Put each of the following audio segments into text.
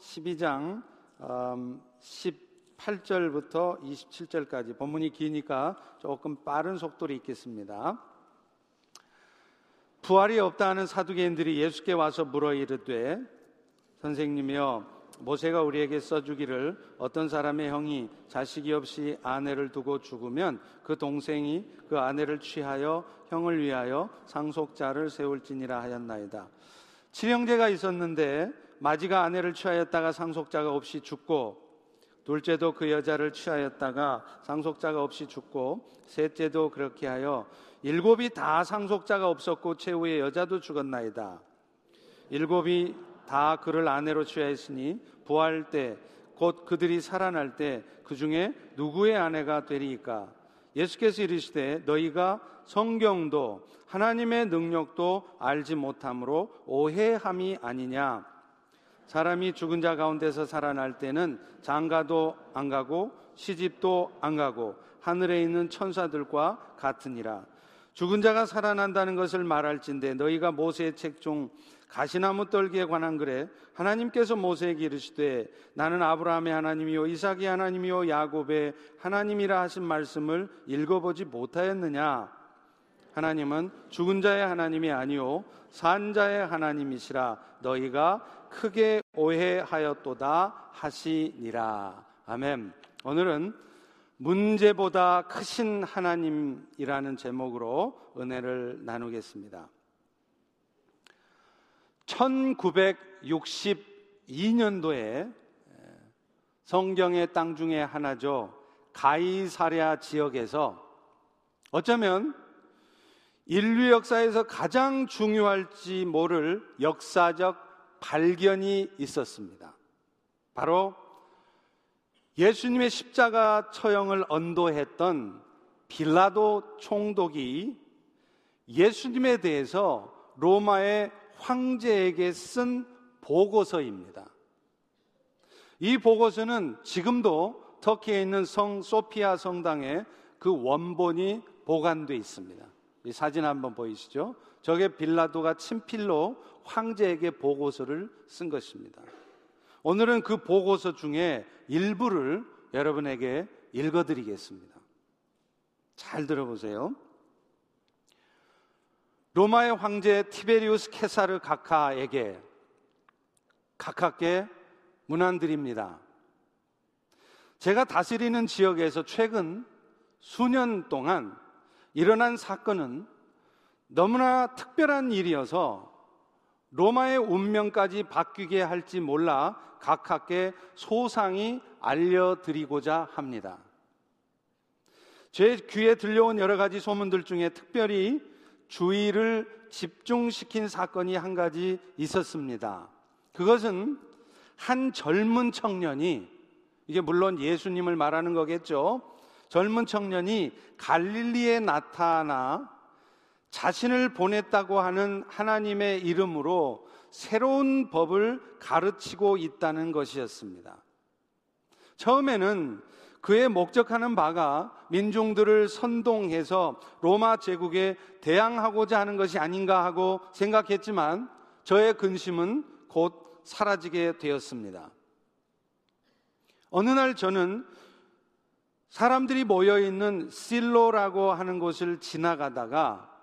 12장 18절부터 27절까지 본문이 기니까 조금 빠른 속도로 읽겠습니다. 부활이 없다 하는 사두개인들이 예수께 와서 물어 이르되 선생님이여 모세가 우리에게 써주기를 어떤 사람의 형이 자식이 없이 아내를 두고 죽으면 그 동생이 그 아내를 취하여 형을 위하여 상속자를 세울지니라 하였나이다. 칠형제가 있었는데 마지가 아내를 취하였다가 상속자가 없이 죽고 둘째도 그 여자를 취하였다가 상속자가 없이 죽고 셋째도 그렇게 하여 일곱이 다 상속자가 없었고 최후의 여자도 죽었나이다. 일곱이 다 그를 아내로 취하였으니 부활 때 곧 그들이 살아날 때 그 중에 누구의 아내가 되리이까 예수께서 이르시되 너희가 성경도 하나님의 능력도 알지 못함으로 오해함이 아니냐 사람이 죽은 자 가운데서 살아날 때는 장가도 안 가고 시집도 안 가고 하늘에 있는 천사들과 같으니라. 죽은 자가 살아난다는 것을 말할진대 너희가 모세의 책 중 가시나무 떨기에 관한 글에 하나님께서 모세에게 이르시되 나는 아브라함의 하나님이요 이삭의 하나님이요 야곱의 하나님이라 하신 말씀을 읽어보지 못하였느냐? 하나님은 죽은 자의 하나님이 아니요 산 자의 하나님이시라. 너희가 크게 오해하였도다 하시니라 아멘 오늘은 문제보다 크신 하나님이라는 제목으로 은혜를 나누겠습니다. 1962년도에 성경의 땅 중에 하나죠. 가이사랴 지역에서 어쩌면 인류 역사에서 가장 중요할지 모를 역사적 발견이 있었습니다. 바로 예수님의 십자가 처형을 언도했던 빌라도 총독이 예수님에 대해서 로마의 황제에게 쓴 보고서입니다. 이 보고서는 지금도 터키에 있는 성 소피아 성당에 그 원본이 보관되어 있습니다. 이 사진 한번 보이시죠? 저게 빌라도가 친필로 황제에게 보고서를 쓴 것입니다. 오늘은 그 보고서 중에 일부를 여러분에게 읽어드리겠습니다. 잘 들어보세요. 로마의 황제 티베리우스 케사르 카카에게 카카께 문안드립니다. 제가 다스리는 지역에서 최근 수년 동안 일어난 사건은 너무나 특별한 일이어서 로마의 운명까지 바뀌게 할지 몰라 각하께 소상히 알려드리고자 합니다. 제 귀에 들려온 여러 가지 소문들 중에 특별히 주의를 집중시킨 사건이 한 가지 있었습니다. 그것은 한 젊은 청년이 이게 물론 예수님을 말하는 거겠죠. 젊은 청년이 갈릴리에 나타나 자신을 보냈다고 하는 하나님의 이름으로 새로운 법을 가르치고 있다는 것이었습니다. 처음에는 그의 목적하는 바가 민중들을 선동해서 로마 제국에 대항하고자 하는 것이 아닌가 하고 생각했지만 저의 근심은 곧 사라지게 되었습니다. 어느 날 저는 사람들이 모여 있는 실로라고 하는 곳을 지나가다가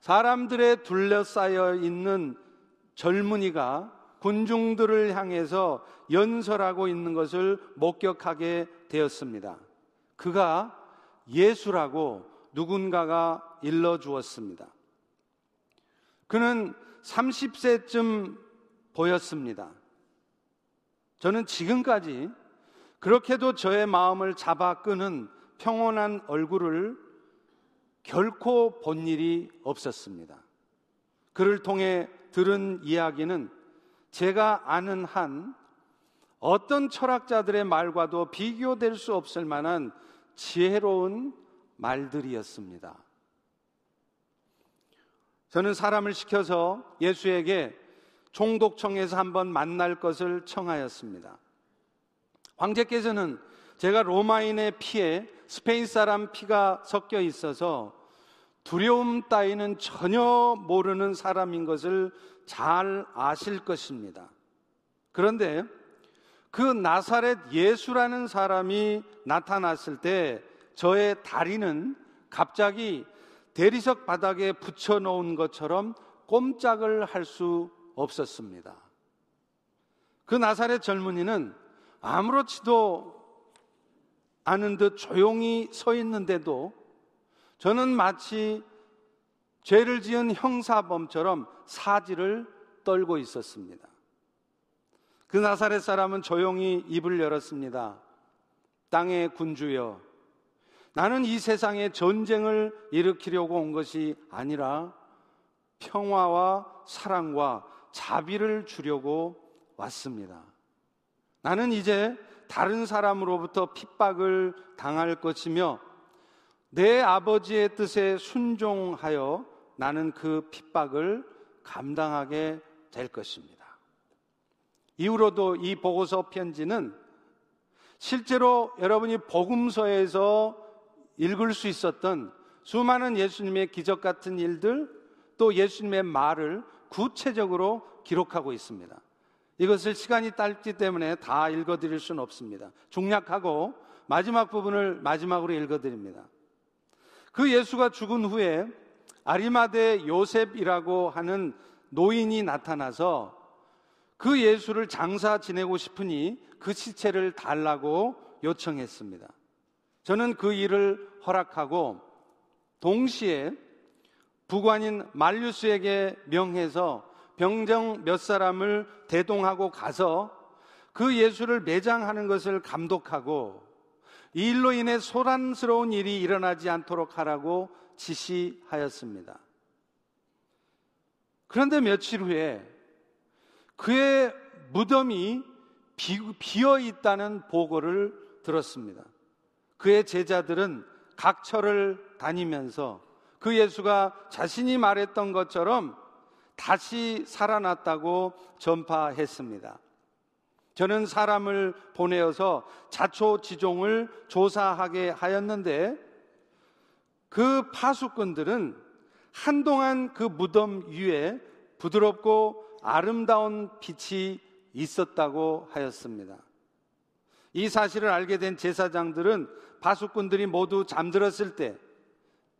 사람들의 둘러싸여 있는 젊은이가 군중들을 향해서 연설하고 있는 것을 목격하게 되었습니다. 그가 예수라고 누군가가 일러 주었습니다. 그는 30세쯤 보였습니다. 저는 지금까지 그렇게도 저의 마음을 잡아 끄는 평온한 얼굴을 결코 본 일이 없었습니다. 그를 통해 들은 이야기는 제가 아는 한 어떤 철학자들의 말과도 비교될 수 없을 만한 지혜로운 말들이었습니다. 저는 사람을 시켜서 예수에게 총독청에서 한번 만날 것을 청하였습니다. 황제께서는 제가 로마인의 피에 스페인 사람 피가 섞여 있어서 두려움 따위는 전혀 모르는 사람인 것을 잘 아실 것입니다. 그런데 그 나사렛 예수라는 사람이 나타났을 때 저의 다리는 갑자기 대리석 바닥에 붙여 놓은 것처럼 꼼짝을 할 수 없었습니다. 그 나사렛 젊은이는 아무렇지도 않은 듯 조용히 서 있는데도 저는 마치 죄를 지은 형사범처럼 사지를 떨고 있었습니다. 그 나사렛 사람은 조용히 입을 열었습니다. 땅의 군주여, 나는 이 세상에 전쟁을 일으키려고 온 것이 아니라 평화와 사랑과 자비를 주려고 왔습니다. 나는 이제 다른 사람으로부터 핍박을 당할 것이며 내 아버지의 뜻에 순종하여 나는 그 핍박을 감당하게 될 것입니다. 이후로도 이 보고서 편지는 실제로 여러분이 복음서에서 읽을 수 있었던 수많은 예수님의 기적 같은 일들 또 예수님의 말을 구체적으로 기록하고 있습니다. 이것을 시간이 짧기 때문에 다 읽어드릴 수는 없습니다. 중략하고 마지막 부분을 마지막으로 읽어드립니다. 그 예수가 죽은 후에 아리마대 요셉이라고 하는 노인이 나타나서 그 예수를 장사 지내고 싶으니 그 시체를 달라고 요청했습니다. 저는 그 일을 허락하고 동시에 부관인 말류스에게 명해서 병정 몇 사람을 대동하고 가서 그 예수를 매장하는 것을 감독하고 이 일로 인해 소란스러운 일이 일어나지 않도록 하라고 지시하였습니다. 그런데 며칠 후에 그의 무덤이 비어 있다는 보고를 들었습니다. 그의 제자들은 각처를 다니면서 그 예수가 자신이 말했던 것처럼 다시 살아났다고 전파했습니다. 저는 사람을 보내어서 자초지종을 조사하게 하였는데 그 파수꾼들은 한동안 그 무덤 위에 부드럽고 아름다운 빛이 있었다고 하였습니다. 이 사실을 알게 된 제사장들은 파수꾼들이 모두 잠들었을 때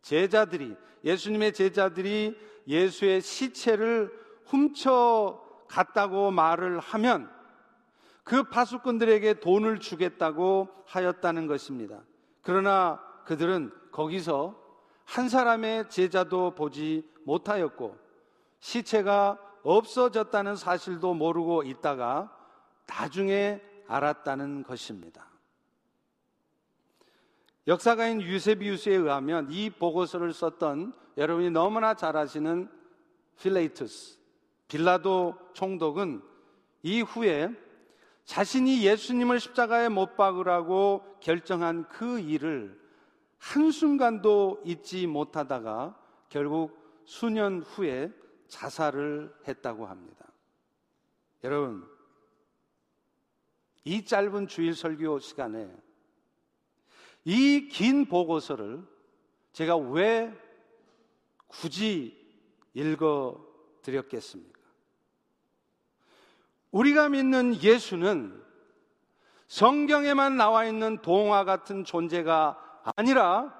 제자들이 예수님의 제자들이 예수의 시체를 훔쳐 갔다고 말을 하면 그 파수꾼들에게 돈을 주겠다고 하였다는 것입니다. 그러나 그들은 거기서 한 사람의 제자도 보지 못하였고 시체가 없어졌다는 사실도 모르고 있다가 나중에 알았다는 것입니다. 역사가인 유세비우스에 의하면 이 보고서를 썼던 여러분이 너무나 잘 아시는 필레이투스, 빌라도 총독은 이후에 자신이 예수님을 십자가에 못 박으라고 결정한 그 일을 한순간도 잊지 못하다가 결국 수년 후에 자살을 했다고 합니다. 여러분, 이 짧은 주일 설교 시간에 이 긴 보고서를 제가 왜 굳이 읽어 드렸겠습니까? 우리가 믿는 예수는 성경에만 나와 있는 동화 같은 존재가 아니라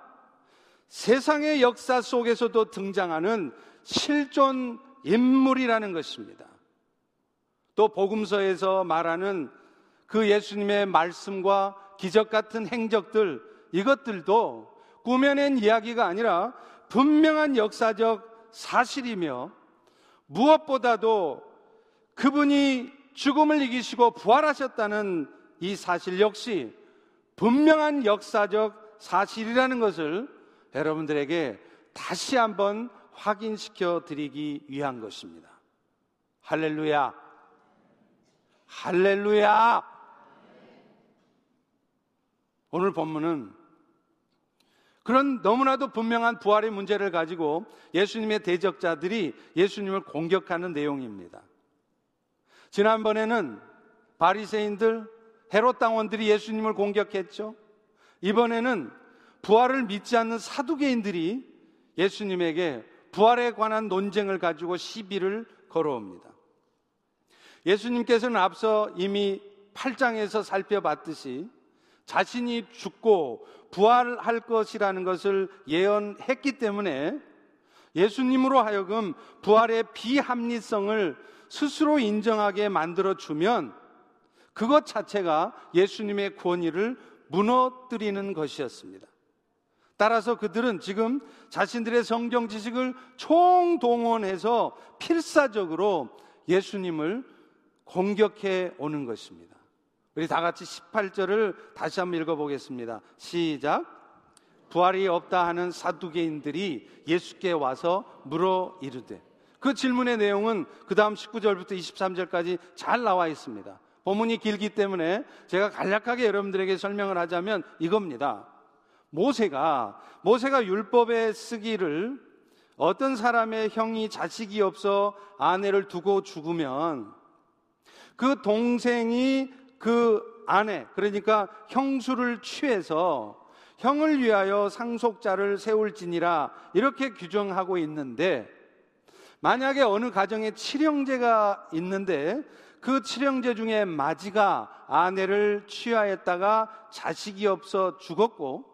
세상의 역사 속에서도 등장하는 실존 인물이라는 것입니다. 또 복음서에서 말하는 그 예수님의 말씀과 기적 같은 행적들 이것들도 꾸며낸 이야기가 아니라 분명한 역사적 사실이며 무엇보다도 그분이 죽음을 이기시고 부활하셨다는 이 사실 역시 분명한 역사적 사실이라는 것을 여러분들에게 다시 한번 확인시켜 드리기 위한 것입니다. 할렐루야. 할렐루야. 오늘 본문은 그런 너무나도 분명한 부활의 문제를 가지고 예수님의 대적자들이 예수님을 공격하는 내용입니다. 지난번에는 바리새인들, 헤롯 당원들이 예수님을 공격했죠. 이번에는 부활을 믿지 않는 사두개인들이 예수님에게 부활에 관한 논쟁을 가지고 시비를 걸어옵니다. 예수님께서는 앞서 이미 8장에서 살펴봤듯이 자신이 죽고 부활할 것이라는 것을 예언했기 때문에 예수님으로 하여금 부활의 비합리성을 스스로 인정하게 만들어 주면 그것 자체가 예수님의 권위를 무너뜨리는 것이었습니다. 따라서 그들은 지금 자신들의 성경 지식을 총동원해서 필사적으로 예수님을 공격해 오는 것입니다. 우리 다 같이 18절을 다시 한번 읽어보겠습니다. 시작. 부활이 없다 하는 사두개인들이 예수께 와서 물어 이르되 그 질문의 내용은 그 다음 19절부터 23절까지 잘 나와 있습니다. 본문이 길기 때문에 제가 간략하게 여러분들에게 설명을 하자면 이겁니다. 모세가 모세가 율법에 쓰기를 어떤 사람의 형이 자식이 없어 아내를 두고 죽으면 그 동생이 그 아내 그러니까 형수를 취해서 형을 위하여 상속자를 세울지니라 이렇게 규정하고 있는데 만약에 어느 가정에 칠형제가 있는데 그 칠형제 중에 마지가 아내를 취하였다가 자식이 없어 죽었고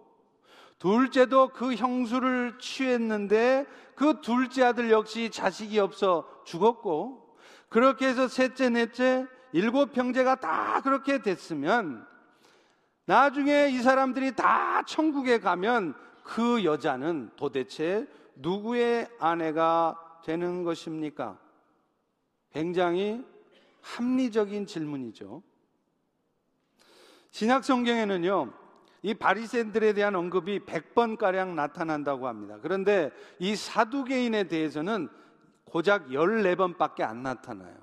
둘째도 그 형수를 취했는데 그 둘째 아들 역시 자식이 없어 죽었고 그렇게 해서 셋째 넷째 일곱 형제가 다 그렇게 됐으면 나중에 이 사람들이 다 천국에 가면 그 여자는 도대체 누구의 아내가 되는 것입니까? 굉장히 합리적인 질문이죠. 신약 성경에는요. 이 바리새인들에 대한 언급이 100번 가량 나타난다고 합니다. 그런데 이 사두개인에 대해서는 고작 14번밖에 안 나타나요.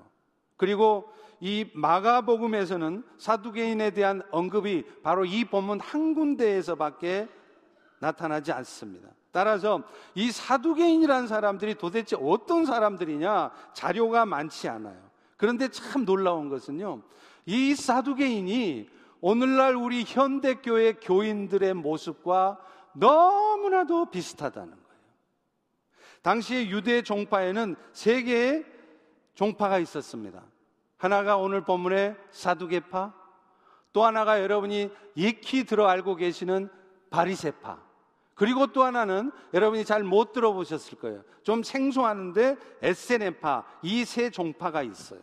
그리고 이 마가복음에서는 사두개인에 대한 언급이 바로 이 본문 한 군데에서밖에 나타나지 않습니다. 따라서 이 사두개인이라는 사람들이 도대체 어떤 사람들이냐 자료가 많지 않아요. 그런데 참 놀라운 것은요. 이 사두개인이 오늘날 우리 현대교회 교인들의 모습과 너무나도 비슷하다는 거예요. 당시 유대 종파에는 세 개의 종파가 있었습니다. 하나가 오늘 본문의 사두개파, 또 하나가 여러분이 익히 들어 알고 계시는 바리세파, 그리고 또 하나는 여러분이 잘 못 들어보셨을 거예요. 좀 생소하는데 에세네파, 이 세 종파가 있어요.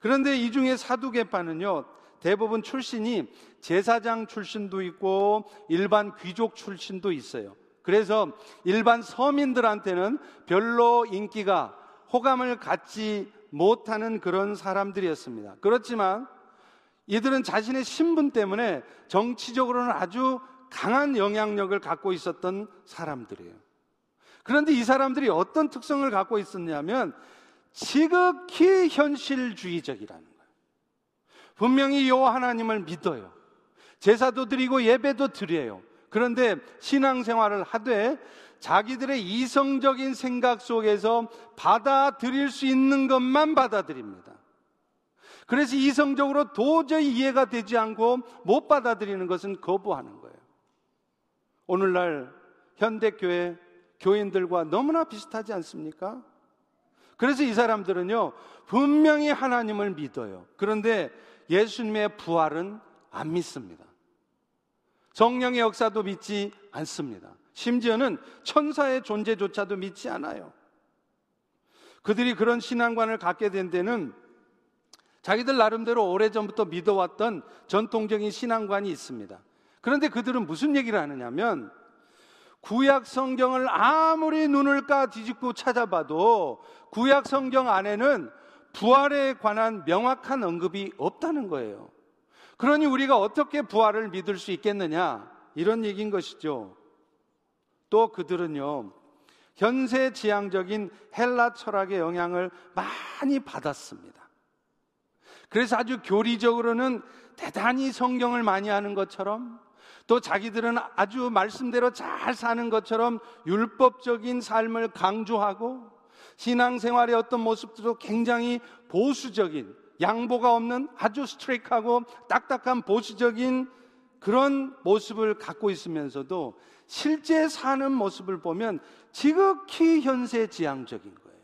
그런데 이 중에 사두개파는요, 대부분 출신이 제사장 출신도 있고 일반 귀족 출신도 있어요. 그래서 일반 서민들한테는 별로 인기가 호감을 갖지 못하는 그런 사람들이었습니다. 그렇지만 이들은 자신의 신분 때문에 정치적으로는 아주 강한 영향력을 갖고 있었던 사람들이에요. 그런데 이 사람들이 어떤 특성을 갖고 있었냐면 지극히 현실주의적이라는 거예요. 분명히 여호와 하나님을 믿어요. 제사도 드리고 예배도 드려요. 그런데 신앙생활을 하되 자기들의 이성적인 생각 속에서 받아들일 수 있는 것만 받아들입니다. 그래서 이성적으로 도저히 이해가 되지 않고 못 받아들이는 것은 거부하는 거예요. 오늘날 현대교회 교인들과 너무나 비슷하지 않습니까? 그래서 이 사람들은요, 분명히 하나님을 믿어요. 그런데 예수님의 부활은 안 믿습니다. 성령의 역사도 믿지 않습니다. 심지어는 천사의 존재조차도 믿지 않아요. 그들이 그런 신앙관을 갖게 된 데는 자기들 나름대로 오래전부터 믿어왔던 전통적인 신앙관이 있습니다. 그런데 그들은 무슨 얘기를 하느냐면 구약 성경을 아무리 눈을 까 뒤집고 찾아봐도 구약 성경 안에는 부활에 관한 명확한 언급이 없다는 거예요. 그러니 우리가 어떻게 부활을 믿을 수 있겠느냐? 이런 얘기인 것이죠. 또 그들은요, 현세 지향적인 헬라 철학의 영향을 많이 받았습니다. 그래서 아주 교리적으로는 대단히 성경을 많이 하는 것처럼 또 자기들은 아주 말씀대로 잘 사는 것처럼 율법적인 삶을 강조하고 신앙생활의 어떤 모습도 굉장히 보수적인 양보가 없는 아주 스트레이크하고 딱딱한 보수적인 그런 모습을 갖고 있으면서도 실제 사는 모습을 보면 지극히 현세지향적인 거예요.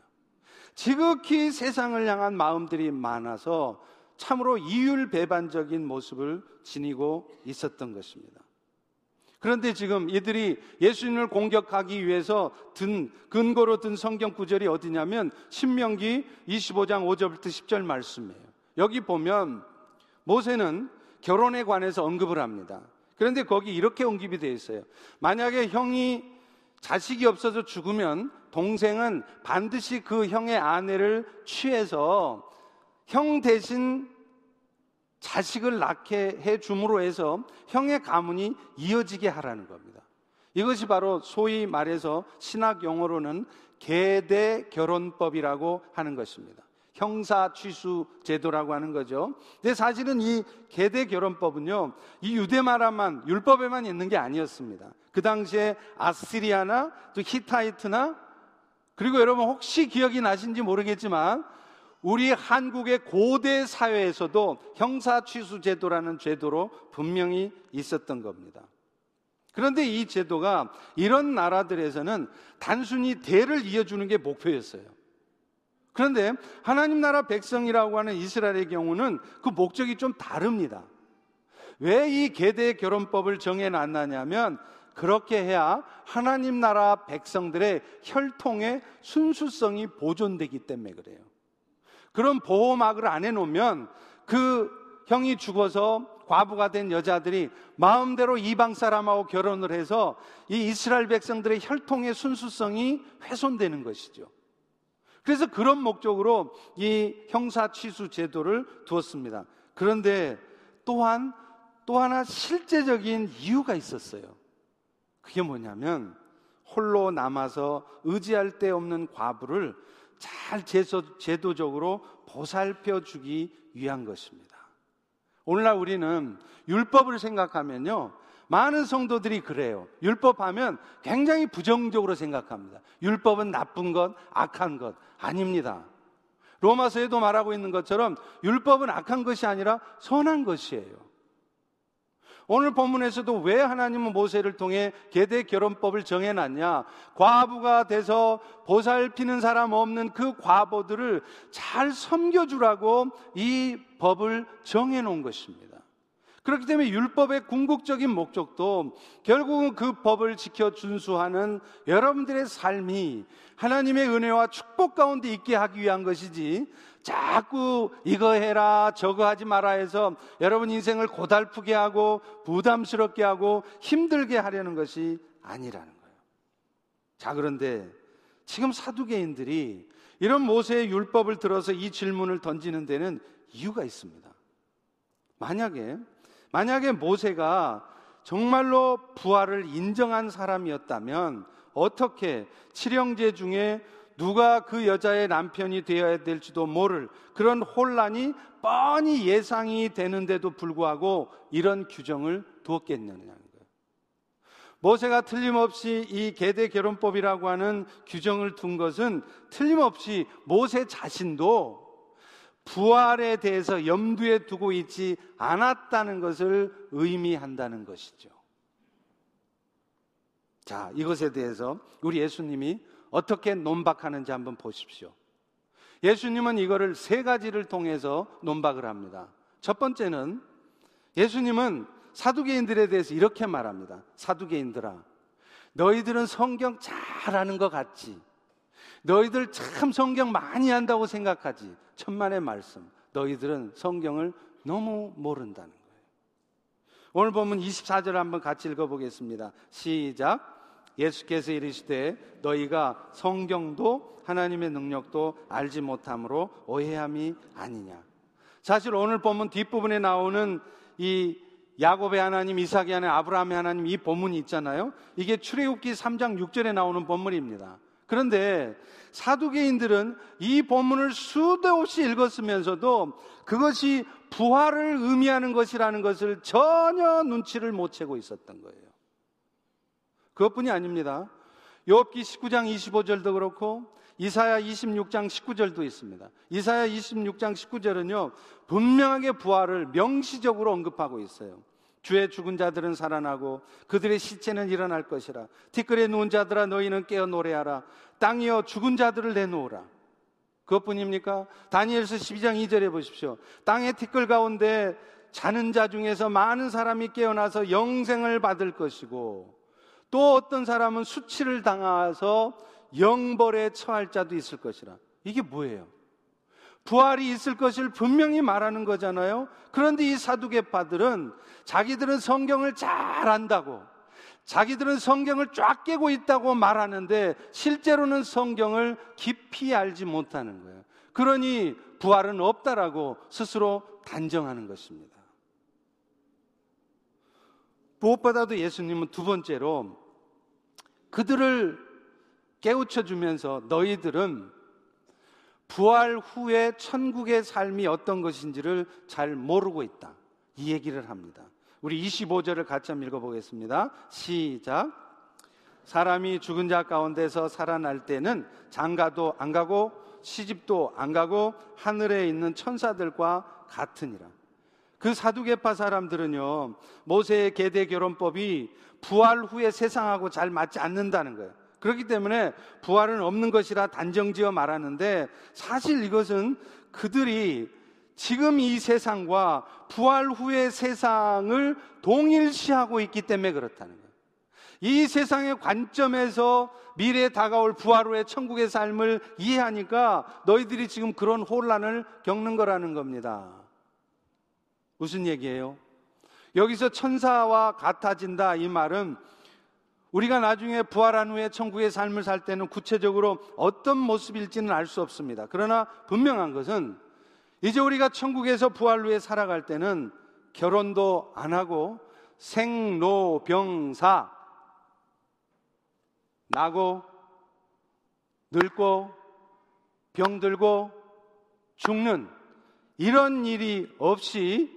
지극히 세상을 향한 마음들이 많아서 참으로 이율배반적인 모습을 지니고 있었던 것입니다. 그런데 지금 이들이 예수님을 공격하기 위해서 든 근거로 든 성경 구절이 어디냐면 신명기 25장 5절부터 10절 말씀이에요. 여기 보면 모세는 결혼에 관해서 언급을 합니다. 그런데 거기 이렇게 언급이 되어 있어요. 만약에 형이 자식이 없어서 죽으면 동생은 반드시 그 형의 아내를 취해서 형 대신 자식을 낳게 해 줌으로 해서 형의 가문이 이어지게 하라는 겁니다. 이것이 바로 소위 말해서 신학 용어로는 계대 결혼법이라고 하는 것입니다. 형사 취수 제도라고 하는 거죠. 근데 사실은 이 계대 결혼법은요, 이 유대마라만 율법에만 있는 게 아니었습니다. 그 당시에 아스리아나 또 히타이트나 그리고 여러분 혹시 기억이 나신지 모르겠지만 우리 한국의 고대 사회에서도 형사 취수 제도라는 제도로 분명히 있었던 겁니다. 그런데 이 제도가 이런 나라들에서는 단순히 대를 이어주는 게 목표였어요. 그런데 하나님 나라 백성이라고 하는 이스라엘의 경우는 그 목적이 좀 다릅니다. 왜 이 계대 결혼법을 정해 놨느냐면 그렇게 해야 하나님 나라 백성들의 혈통의 순수성이 보존되기 때문에 그래요. 그런 보호막을 안 해놓으면 그 형이 죽어서 과부가 된 여자들이 마음대로 이방 사람하고 결혼을 해서 이 이스라엘 백성들의 혈통의 순수성이 훼손되는 것이죠. 그래서 그런 목적으로 이 형사 취수 제도를 두었습니다. 그런데 또한 또 하나 실제적인 이유가 있었어요. 그게 뭐냐면 홀로 남아서 의지할 데 없는 과부를 잘 제도적으로 보살펴 주기 위한 것입니다. 오늘날 우리는 율법을 생각하면요. 많은 성도들이 그래요. 율법하면 굉장히 부정적으로 생각합니다. 율법은 나쁜 것, 악한 것 아닙니다. 로마서에도 말하고 있는 것처럼 율법은 악한 것이 아니라 선한 것이에요. 오늘 본문에서도 왜 하나님은 모세를 통해 계대 결혼법을 정해놨냐? 과부가 돼서 보살피는 사람 없는 그 과부들을 잘 섬겨주라고 이 법을 정해놓은 것입니다. 그렇기 때문에 율법의 궁극적인 목적도 결국은 그 법을 지켜 준수하는 여러분들의 삶이 하나님의 은혜와 축복 가운데 있게 하기 위한 것이지 자꾸 이거 해라 저거 하지 마라 해서 여러분 인생을 고달프게 하고 부담스럽게 하고 힘들게 하려는 것이 아니라는 거예요. 자 그런데 지금 사두개인들이 이런 모세의 율법을 들어서 이 질문을 던지는 데는 이유가 있습니다. 만약에 만약에 모세가 정말로 부활을 인정한 사람이었다면 어떻게 칠형제 중에 누가 그 여자의 남편이 되어야 될지도 모를 그런 혼란이 뻔히 예상이 되는데도 불구하고 이런 규정을 두었겠느냐는 거예요. 모세가 틀림없이 이 계대 결혼법이라고 하는 규정을 둔 것은 틀림없이 모세 자신도 부활에 대해서 염두에 두고 있지 않았다는 것을 의미한다는 것이죠. 자, 이것에 대해서 우리 예수님이 어떻게 논박하는지 한번 보십시오. 예수님은 이거를 세 가지를 통해서 논박을 합니다. 첫 번째는 예수님은 사두개인들에 대해서 이렇게 말합니다. 사두개인들아, 너희들은 성경 잘 아는 것 같지? 너희들 참 성경 많이 한다고 생각하지? 천만의 말씀. 너희들은 성경을 너무 모른다는 거예요. 오늘 보면 24절 한번 같이 읽어보겠습니다. 시작. 예수께서 이르시되 너희가 성경도 하나님의 능력도 알지 못함으로 오해함이 아니냐. 사실 오늘 보면 뒷부분에 나오는 이 야곱의 하나님, 이삭의 하나님, 아브라함의 하나님 이 본문이 있잖아요. 이게 출애굽기 3장 6절에 나오는 본문입니다. 그런데 사두개인들은 이 본문을 수도 없이 읽었으면서도 그것이 부활을 의미하는 것이라는 것을 전혀 눈치를 못 채고 있었던 거예요. 그것뿐이 아닙니다. 욥기 19장 25절도 그렇고 이사야 26장 19절도 있습니다. 이사야 26장 19절은요. 분명하게 부활을 명시적으로 언급하고 있어요. 주의 죽은 자들은 살아나고 그들의 시체는 일어날 것이라. 티끌에 누운 자들아 너희는 깨어 노래하라. 땅이여 죽은 자들을 내놓으라. 그것뿐입니까? 다니엘서 12장 2절에 보십시오. 땅의 티끌 가운데 자는 자 중에서 많은 사람이 깨어나서 영생을 받을 것이고 또 어떤 사람은 수치를 당하서 영벌에 처할 자도 있을 것이라. 이게 뭐예요? 부활이 있을 것을 분명히 말하는 거잖아요. 그런데 이 사두개파들은 자기들은 성경을 잘 안다고 자기들은 성경을 쫙 깨고 있다고 말하는데 실제로는 성경을 깊이 알지 못하는 거예요. 그러니 부활은 없다라고 스스로 단정하는 것입니다. 무엇보다도 예수님은 두 번째로 그들을 깨우쳐 주면서 너희들은 부활 후에 천국의 삶이 어떤 것인지를 잘 모르고 있다. 이 얘기를 합니다. 우리 25절을 같이 한번 읽어보겠습니다. 시작. 사람이 죽은 자 가운데서 살아날 때는 장가도 안 가고 시집도 안 가고 하늘에 있는 천사들과 같으니라. 그 사두개파 사람들은요, 모세의 계대 결혼법이 부활 후에 세상하고 잘 맞지 않는다는 거예요. 그렇기 때문에 부활은 없는 것이라 단정지어 말하는데 사실 이것은 그들이 지금 이 세상과 부활 후의 세상을 동일시하고 있기 때문에 그렇다는 거예요. 이 세상의 관점에서 미래에 다가올 부활 후의 천국의 삶을 이해하니까 너희들이 지금 그런 혼란을 겪는 거라는 겁니다. 무슨 얘기예요? 여기서 천사와 같아진다 이 말은 우리가 나중에 부활한 후에 천국의 삶을 살 때는 구체적으로 어떤 모습일지는 알 수 없습니다. 그러나 분명한 것은 이제 우리가 천국에서 부활 후에 살아갈 때는 결혼도 안 하고 생로병사 나고 늙고 병들고 죽는 이런 일이 없이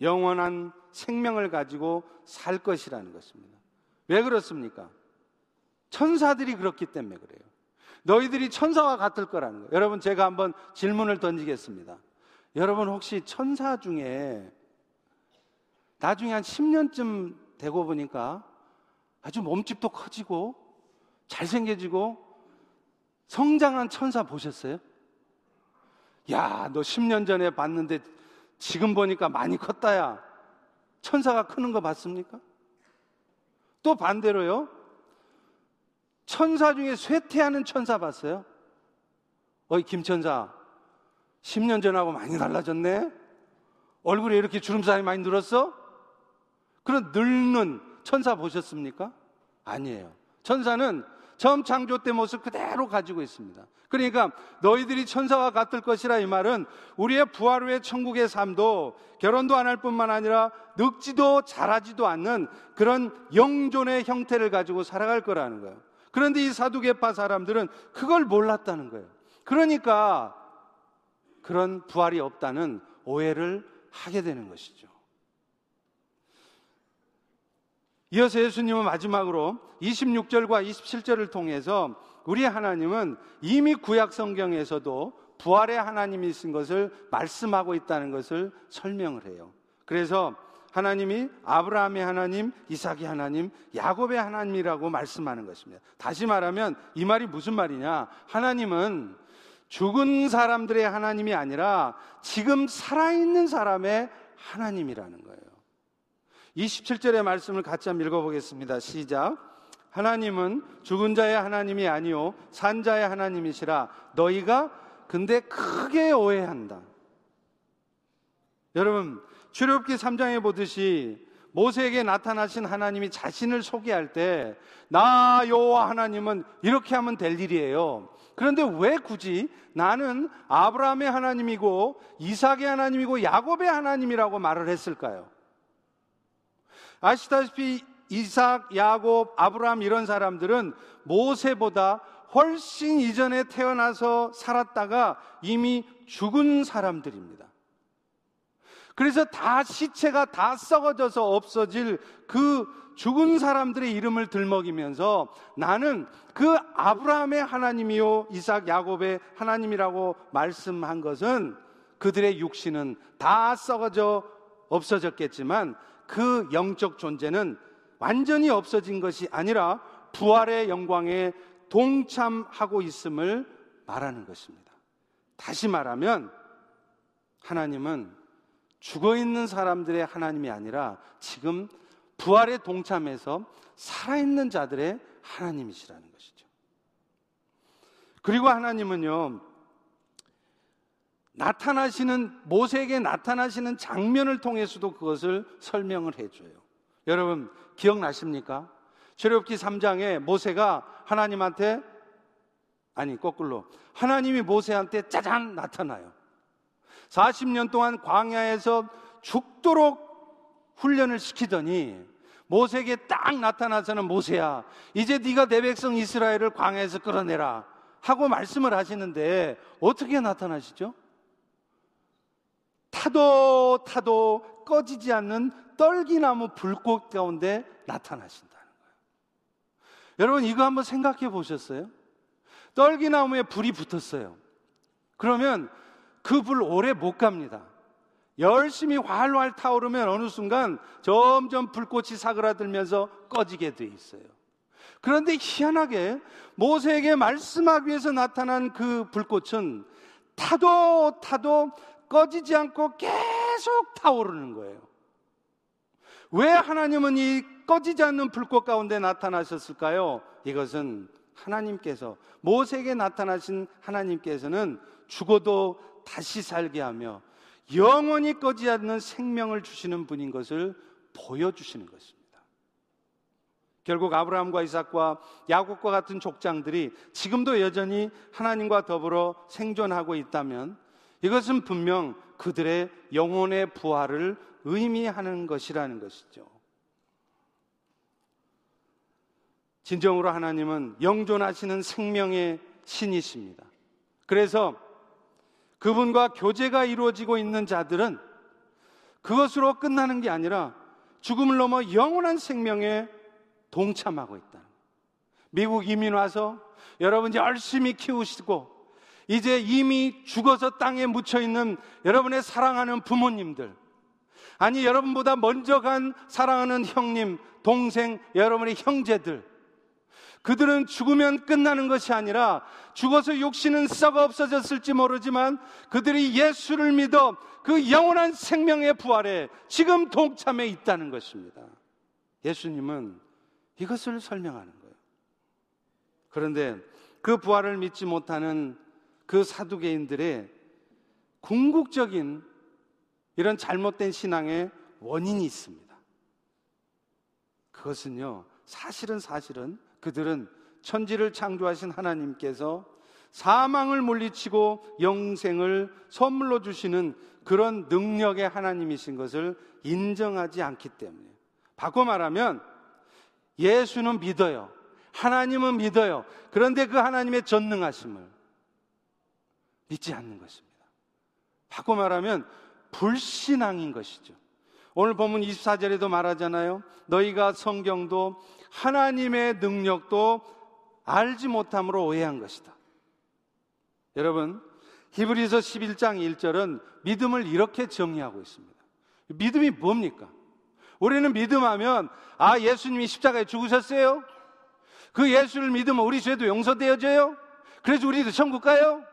영원한 생명을 가지고 살 것이라는 것입니다. 왜 그렇습니까? 천사들이 그렇기 때문에 그래요. 너희들이 천사와 같을 거라는 거예요. 여러분, 제가 한번 질문을 던지겠습니다. 여러분, 혹시 천사 중에 나중에 한 10년쯤 되고 보니까 아주 몸집도 커지고 잘생겨지고 성장한 천사 보셨어요? 야, 너 10년 전에 봤는데 지금 보니까 많이 컸다야. 천사가 크는 거 봤습니까? 또 반대로요. 천사 중에 쇠퇴하는 천사 봤어요? 어이, 김천사. 10년 전하고 많이 달라졌네? 얼굴에 이렇게 주름살이 많이 늘었어? 그런 늙는 천사 보셨습니까? 아니에요. 천사는 처음 창조 때 모습 그대로 가지고 있습니다. 그러니까 너희들이 천사와 같을 것이라 이 말은 우리의 부활 후의 천국의 삶도 결혼도 안 할 뿐만 아니라 늙지도 자라지도 않는 그런 영존의 형태를 가지고 살아갈 거라는 거예요. 그런데 이 사두개파 사람들은 그걸 몰랐다는 거예요. 그러니까 그런 부활이 없다는 오해를 하게 되는 것이죠. 이어서 예수님은 마지막으로 26절과 27절을 통해서 우리 하나님은 이미 구약 성경에서도 부활의 하나님이신 것을 말씀하고 있다는 것을 설명을 해요. 그래서 하나님이 아브라함의 하나님, 이삭의 하나님, 야곱의 하나님이라고 말씀하는 것입니다. 다시 말하면 이 말이 무슨 말이냐? 하나님은 죽은 사람들의 하나님이 아니라 지금 살아있는 사람의 하나님이라는 거예요. 27절의 말씀을 같이 한번 읽어보겠습니다. 시작. 하나님은 죽은 자의 하나님이 아니요 산 자의 하나님이시라 너희가 근데 크게 오해한다. 여러분 출애굽기 3장에 보듯이 모세에게 나타나신 하나님이 자신을 소개할 때 나 여호와 하나님은 이렇게 하면 될 일이에요. 그런데 왜 굳이 나는 아브라함의 하나님이고 이삭의 하나님이고 야곱의 하나님이라고 말을 했을까요? 아시다시피 이삭, 야곱, 아브라함 이런 사람들은 모세보다 훨씬 이전에 태어나서 살았다가 이미 죽은 사람들입니다. 그래서 다 시체가 다 썩어져서 없어질 그 죽은 사람들의 이름을 들먹이면서 나는 그 아브라함의 하나님이요 이삭 야곱의 하나님이라고 말씀한 것은 그들의 육신은 다 썩어져 없어졌겠지만 그 영적 존재는 완전히 없어진 것이 아니라 부활의 영광에 동참하고 있음을 말하는 것입니다. 다시 말하면 하나님은 죽어 있는 사람들의 하나님이 아니라 지금 부활에 동참해서 살아있는 자들의 하나님이시라는 것이죠. 그리고 하나님은요, 나타나시는, 모세에게 나타나시는 장면을 통해서도 그것을 설명을 해줘요. 여러분, 기억나십니까? 출애굽기 3장에 모세가 하나님한테 아니 거꾸로 하나님이 모세한테 짜잔 나타나요. 40년 동안 광야에서 죽도록 훈련을 시키더니 모세에게 딱 나타나서는 모세야 이제 네가 내 백성 이스라엘을 광야에서 끌어내라 하고 말씀을 하시는데 어떻게 나타나시죠? 타도 타도 꺼지지 않는 떨기나무 불꽃 가운데 나타나신다는 거예요. 여러분 이거 한번 생각해 보셨어요? 떨기나무에 불이 붙었어요. 그러면 그 불 오래 못 갑니다. 열심히 활활 타오르면 어느 순간 점점 불꽃이 사그라들면서 꺼지게 돼 있어요. 그런데 희한하게 모세에게 말씀하기 위해서 나타난 그 불꽃은 타도 타도 꺼지지 않고 계속 타오르는 거예요. 왜 하나님은 이 꺼지지 않는 불꽃 가운데 나타나셨을까요? 이것은 하나님께서 모세에게 나타나신 하나님께서는 죽어도 다시 살게 하며 영원히 꺼지 않는 생명을 주시는 분인 것을 보여주시는 것입니다. 결국 아브라함과 이삭과 야곱과 같은 족장들이 지금도 여전히 하나님과 더불어 생존하고 있다면 이것은 분명 그들의 영혼의 부활을 의미하는 것이라는 것이죠. 진정으로 하나님은 영존하시는 생명의 신이십니다. 그래서 그분과 교제가 이루어지고 있는 자들은 그것으로 끝나는 게 아니라 죽음을 넘어 영원한 생명에 동참하고 있다. 미국 이민 와서 여러분 이 열심히 키우시고 이제 이미 죽어서 땅에 묻혀 있는 여러분의 사랑하는 부모님들 아니 여러분보다 먼저 간 사랑하는 형님, 동생, 여러분의 형제들 그들은 죽으면 끝나는 것이 아니라 죽어서 육신은 썩어 없어졌을지 모르지만 그들이 예수를 믿어 그 영원한 생명의 부활에 지금 동참해 있다는 것입니다. 예수님은 이것을 설명하는 거예요. 그런데 그 부활을 믿지 못하는 그 사두개인들의 궁극적인 이런 잘못된 신앙의 원인이 있습니다. 그것은요, 사실은 사실은 그들은 천지를 창조하신 하나님께서 사망을 물리치고 영생을 선물로 주시는 그런 능력의 하나님이신 것을 인정하지 않기 때문에. 바꿔 말하면 예수는 믿어요. 하나님은 믿어요. 그런데 그 하나님의 전능하심을 믿지 않는 것입니다. 바꿔 말하면 불신앙인 것이죠. 오늘 본문 24절에도 말하잖아요. 너희가 성경도 하나님의 능력도 알지 못함으로 오해한 것이다. 여러분, 히브리서 11장 1절은 믿음을 이렇게 정의하고 있습니다. 믿음이 뭡니까? 우리는 믿음하면 아 예수님이 십자가에 죽으셨어요. 그 예수를 믿으면 우리 죄도 용서되어져요. 그래서 우리도 천국 가요.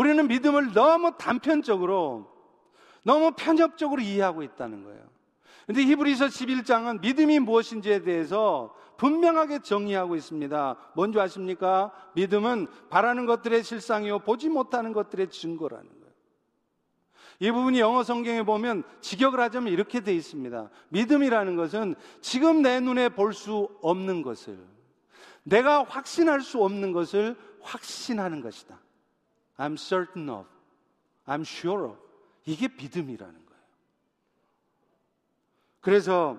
우리는 믿음을 너무 단편적으로 너무 편협적으로 이해하고 있다는 거예요. 근데 히브리서 11장은 믿음이 무엇인지에 대해서 분명하게 정의하고 있습니다. 뭔지 아십니까? 믿음은 바라는 것들의 실상이요 보지 못하는 것들의 증거라는 거예요. 이 부분이 영어 성경에 보면 직역을 하자면 이렇게 돼 있습니다. 믿음이라는 것은 지금 내 눈에 볼 수 없는 것을 내가 확신할 수 없는 것을 확신하는 것이다. I'm certain of. I'm sure of. 이게 믿음이라는 거예요. 그래서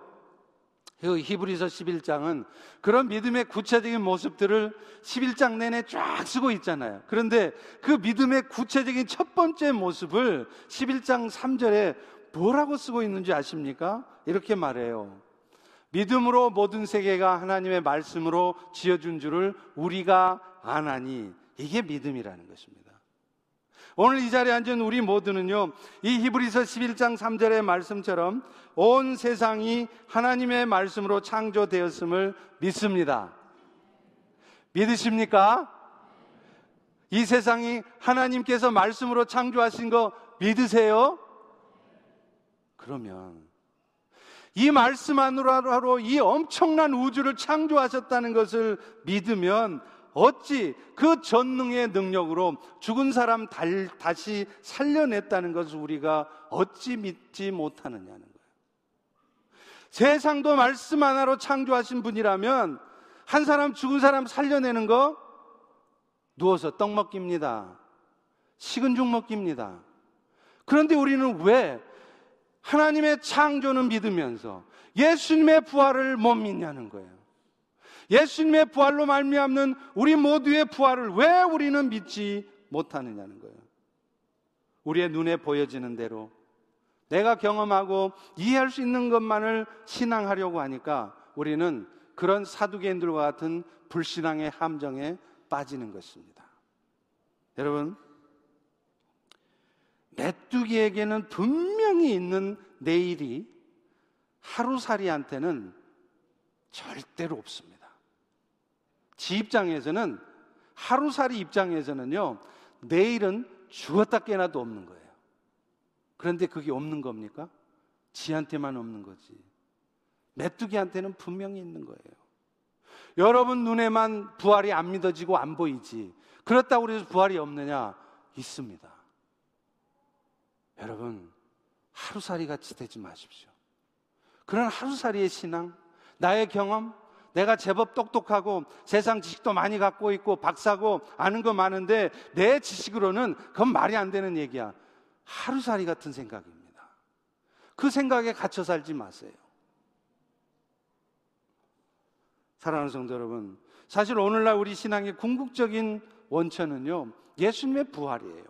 히브리서 11장은 그런 믿음의 구체적인 모습들을 11장 내내 쫙 쓰고 있잖아요. 그런데 그 믿음의 구체적인 첫 번째 모습을 11장 3절에 뭐라고 쓰고 있는지 아십니까? 이렇게 말해요. 믿음으로 모든 세계가 하나님의 말씀으로 지어준 줄을 우리가 아나니 이게 믿음이라는 것입니다. 오늘 이 자리에 앉은 우리 모두는요, 이 히브리서 11장 3절의 말씀처럼 온 세상이 하나님의 말씀으로 창조되었음을 믿습니다. 믿으십니까? 이 세상이 하나님께서 말씀으로 창조하신 거 믿으세요? 그러면 이 말씀 안으로 이 엄청난 우주를 창조하셨다는 것을 믿으면 어찌 그 전능의 능력으로 죽은 사람 달, 다시 살려냈다는 것을 우리가 어찌 믿지 못하느냐는 거예요. 세상도 말씀 하나로 창조하신 분이라면 한 사람 죽은 사람 살려내는 거 누워서 떡 먹깁니다. 식은 죽 먹깁니다. 그런데 우리는 왜 하나님의 창조는 믿으면서 예수님의 부활을 못 믿냐는 거예요. 예수님의 부활로 말미암는 우리 모두의 부활을 왜 우리는 믿지 못하느냐는 거예요. 우리의 눈에 보여지는 대로 내가 경험하고 이해할 수 있는 것만을 신앙하려고 하니까 우리는 그런 사두개인들과 같은 불신앙의 함정에 빠지는 것입니다. 여러분, 메뚜기에게는 분명히 있는 내일이 하루살이한테는 절대로 없습니다. 지 입장에서는 하루살이 입장에서는요, 내일은 죽었다 깨나도 없는 거예요. 그런데 그게 없는 겁니까? 지한테만 없는 거지. 메뚜기한테는 분명히 있는 거예요. 여러분 눈에만 부활이 안 믿어지고 안 보이지. 그렇다고 해서 부활이 없느냐? 있습니다. 여러분, 하루살이 같이 되지 마십시오. 그런 하루살이의 신앙, 나의 경험, 내가 제법 똑똑하고 세상 지식도 많이 갖고 있고 박사고 아는 거 많은데 내 지식으로는 그건 말이 안 되는 얘기야. 하루살이 같은 생각입니다. 그 생각에 갇혀 살지 마세요. 사랑하는 성도 여러분, 사실 오늘날 우리 신앙의 궁극적인 원천은요, 예수님의 부활이에요.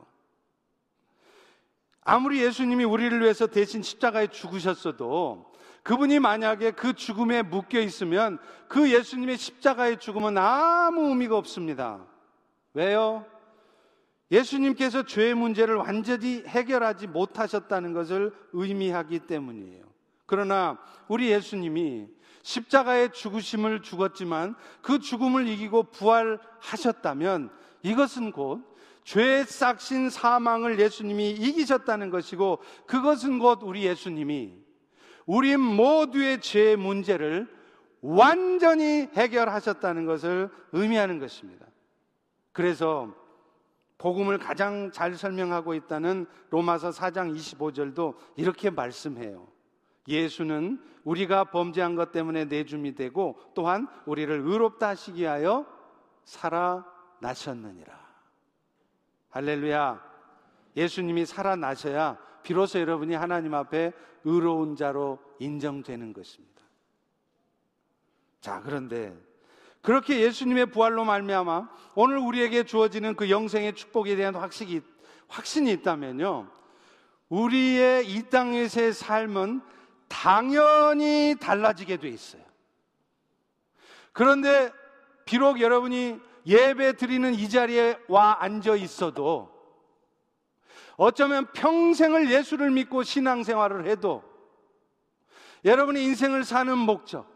아무리 예수님이 우리를 위해서 대신 십자가에 죽으셨어도 그분이 만약에 그 죽음에 묶여 있으면 그 예수님의 십자가의 죽음은 아무 의미가 없습니다. 왜요? 예수님께서 죄의 문제를 완전히 해결하지 못하셨다는 것을 의미하기 때문이에요. 그러나 우리 예수님이 십자가의 죽으심을 죽었지만 그 죽음을 이기고 부활하셨다면 이것은 곧 죄의 싹신 사망을 예수님이 이기셨다는 것이고 그것은 곧 우리 예수님이 우리 모두의 죄의 문제를 완전히 해결하셨다는 것을 의미하는 것입니다. 그래서 복음을 가장 잘 설명하고 있다는 로마서 4장 25절도 이렇게 말씀해요. 예수는 우리가 범죄한 것 때문에 내줌이 되고 또한 우리를 의롭다 하시기 위하여 살아나셨느니라. 할렐루야. 예수님이 살아나셔야 비로소 여러분이 하나님 앞에 의로운 자로 인정되는 것입니다. 자, 그런데 그렇게 예수님의 부활로 말미암아 오늘 우리에게 주어지는 그 영생의 축복에 대한 확신이 확신이 있다면요. 우리의 이 땅에서의 삶은 당연히 달라지게 돼 있어요. 그런데 비록 여러분이 예배 드리는 이 자리에 와 앉아 있어도 어쩌면 평생을 예수를 믿고 신앙생활을 해도 여러분의 인생을 사는 목적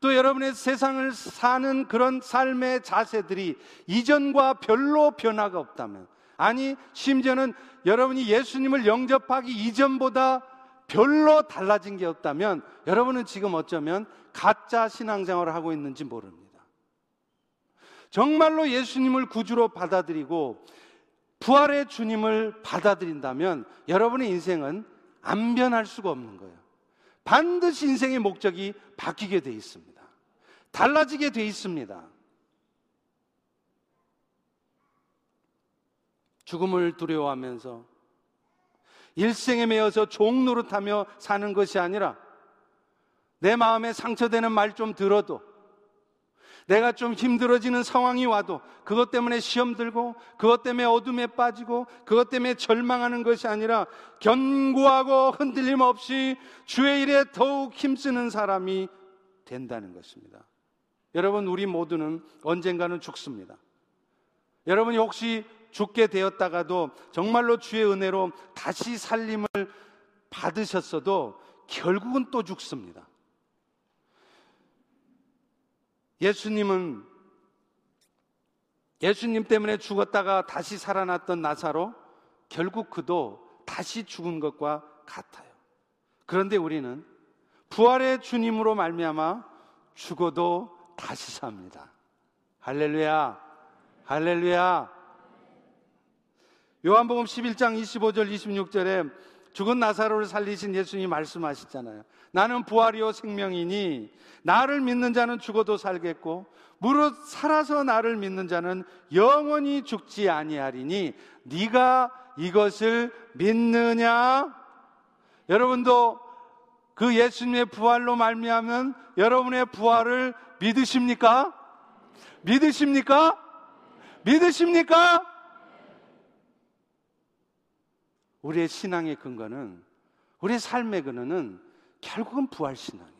또 여러분의 세상을 사는 그런 삶의 자세들이 이전과 별로 변화가 없다면 아니 심지어는 여러분이 예수님을 영접하기 이전보다 별로 달라진 게 없다면 여러분은 지금 어쩌면 가짜 신앙생활을 하고 있는지 모릅니다. 정말로 예수님을 구주로 받아들이고 부활의 주님을 받아들인다면 여러분의 인생은 안 변할 수가 없는 거예요. 반드시 인생의 목적이 바뀌게 돼 있습니다. 달라지게 돼 있습니다. 죽음을 두려워하면서 일생에 매여서 종 노릇하며 사는 것이 아니라 내 마음에 상처되는 말 좀 들어도 내가 좀 힘들어지는 상황이 와도 그것 때문에 시험 들고 그것 때문에 어둠에 빠지고 그것 때문에 절망하는 것이 아니라 견고하고 흔들림 없이 주의 일에 더욱 힘쓰는 사람이 된다는 것입니다. 여러분, 우리 모두는 언젠가는 죽습니다. 여러분이 혹시 죽게 되었다가도 정말로 주의 은혜로 다시 살림을 받으셨어도 결국은 또 죽습니다. 예수님은 예수님 때문에 죽었다가 다시 살아났던 나사로 결국 그도 다시 죽은 것과 같아요. 그런데 우리는 부활의 주님으로 말미암아 죽어도 다시 삽니다. 할렐루야. 할렐루야. 요한복음 11장 25절 26절에 죽은 나사로를 살리신 예수님이 말씀하시잖아요. 나는 부활이요 생명이니 나를 믿는 자는 죽어도 살겠고 무릇 살아서 나를 믿는 자는 영원히 죽지 아니하리니 네가 이것을 믿느냐? 여러분도 그 예수님의 부활로 말미암은 여러분의 부활을 믿으십니까? 믿으십니까? 믿으십니까? 우리의 신앙의 근거는 우리의 삶의 근원은 결국은 부활 신앙이에요.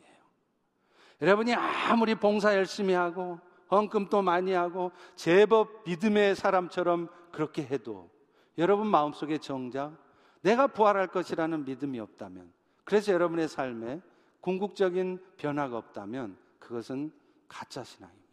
여러분이 아무리 봉사 열심히 하고 헌금도 많이 하고 제법 믿음의 사람처럼 그렇게 해도 여러분 마음속에 정작 내가 부활할 것이라는 믿음이 없다면 그래서 여러분의 삶에 궁극적인 변화가 없다면 그것은 가짜 신앙입니다.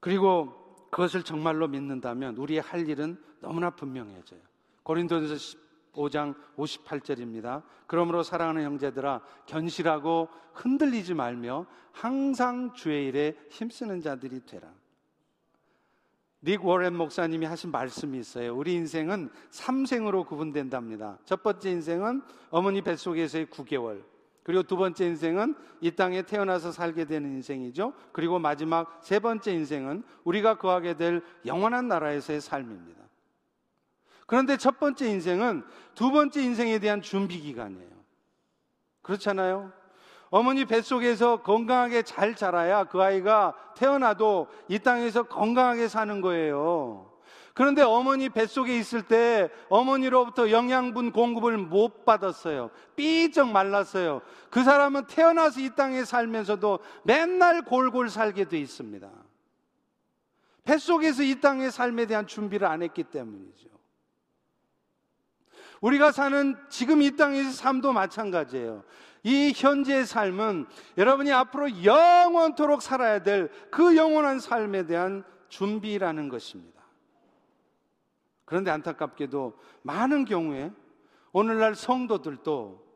그리고 그것을 정말로 믿는다면 우리의 할 일은 너무나 분명해져요. 고린도전서 15장 58절입니다. 그러므로 사랑하는 형제들아 견실하고 흔들리지 말며 항상 주의 일에 힘쓰는 자들이 되라. 닉 워렌 목사님이 하신 말씀이 있어요. 우리 인생은 3생으로 구분된답니다. 첫 번째 인생은 어머니 뱃속에서의 9개월. 그리고 두 번째 인생은 이 땅에 태어나서 살게 되는 인생이죠. 그리고 마지막 세 번째 인생은 우리가 거하게 될 영원한 나라에서의 삶입니다. 그런데 첫 번째 인생은 두 번째 인생에 대한 준비 기간이에요. 그렇잖아요? 어머니 뱃속에서 건강하게 잘 자라야 그 아이가 태어나도 이 땅에서 건강하게 사는 거예요. 그런데 어머니 뱃속에 있을 때 어머니로부터 영양분 공급을 못 받았어요. 삐쩍 말랐어요. 그 사람은 태어나서 이 땅에 살면서도 맨날 골골 살게 돼 있습니다. 뱃속에서 이 땅의 삶에 대한 준비를 안 했기 때문이죠. 우리가 사는 지금 이 땅에서 삶도 마찬가지예요. 이 현재의 삶은 여러분이 앞으로 영원토록 살아야 될 그 영원한 삶에 대한 준비라는 것입니다. 그런데 안타깝게도 많은 경우에 오늘날 성도들도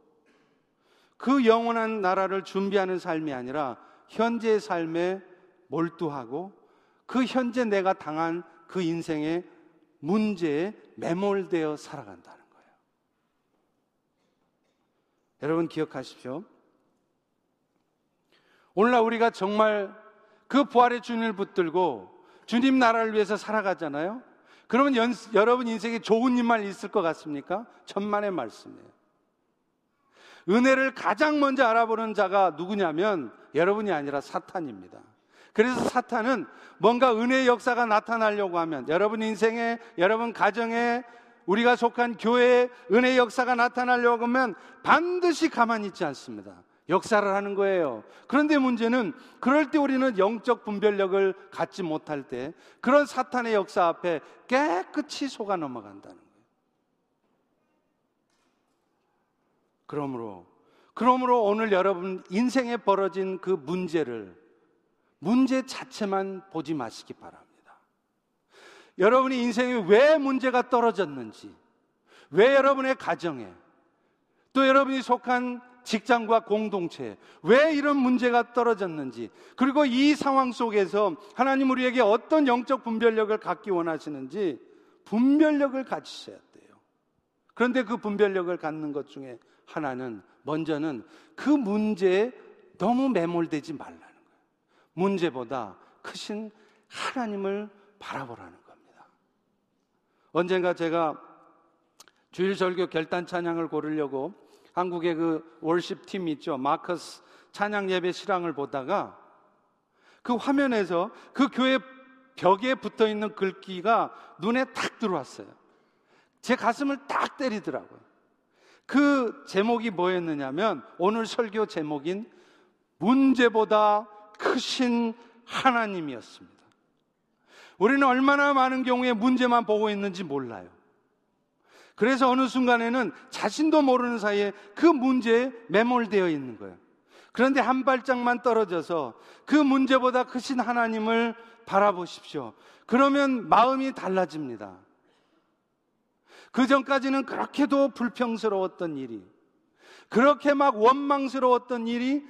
그 영원한 나라를 준비하는 삶이 아니라 현재의 삶에 몰두하고 그 현재 내가 당한 그 인생의 문제에 매몰되어 살아간다는 거예요. 여러분 기억하십시오. 오늘날 우리가 정말 그 부활의 주님을 붙들고 주님 나라를 위해서 살아가잖아요. 그러면 연, 여러분 인생에 좋은 일만 있을 것 같습니까? 천만의 말씀이에요. 은혜를 가장 먼저 알아보는 자가 누구냐면 여러분이 아니라 사탄입니다. 그래서 사탄은 뭔가 은혜의 역사가 나타나려고 하면 여러분 인생에, 여러분 가정에, 우리가 속한 교회에 은혜의 역사가 나타나려고 하면 반드시 가만히 있지 않습니다. 역사를 하는 거예요. 그런데 문제는 그럴 때 우리는 영적 분별력을 갖지 못할 때 그런 사탄의 역사 앞에 깨끗이 속아 넘어간다는 거예요. 그러므로 그러므로 오늘 여러분 인생에 벌어진 그 문제를 문제 자체만 보지 마시기 바랍니다. 여러분이 인생에 왜 문제가 떨어졌는지, 왜 여러분의 가정에, 또 여러분이 속한 직장과 공동체, 왜 이런 문제가 떨어졌는지, 그리고 이 상황 속에서 하나님 우리에게 어떤 영적 분별력을 갖기 원하시는지 분별력을 가지셔야 돼요. 그런데 그 분별력을 갖는 것 중에 하나는 먼저는 그 문제에 너무 매몰되지 말라는 거예요. 문제보다 크신 하나님을 바라보라는 겁니다. 언젠가 제가 주일 절교 결단 찬양을 고르려고 한국의 그 월십 팀 있죠. 마커스 찬양 예배 실황을 보다가 그 화면에서 그 교회 벽에 붙어 있는 글귀가 눈에 탁 들어왔어요. 제 가슴을 딱 때리더라고요. 그 제목이 뭐였느냐면 오늘 설교 제목인 문제보다 크신 하나님이었습니다. 우리는 얼마나 많은 경우에 문제만 보고 있는지 몰라요. 그래서 어느 순간에는 자신도 모르는 사이에 그 문제에 매몰되어 있는 거예요. 그런데 한 발짝만 떨어져서 그 문제보다 크신 하나님을 바라보십시오. 그러면 마음이 달라집니다. 그 전까지는 그렇게도 불평스러웠던 일이, 그렇게 막 원망스러웠던 일이,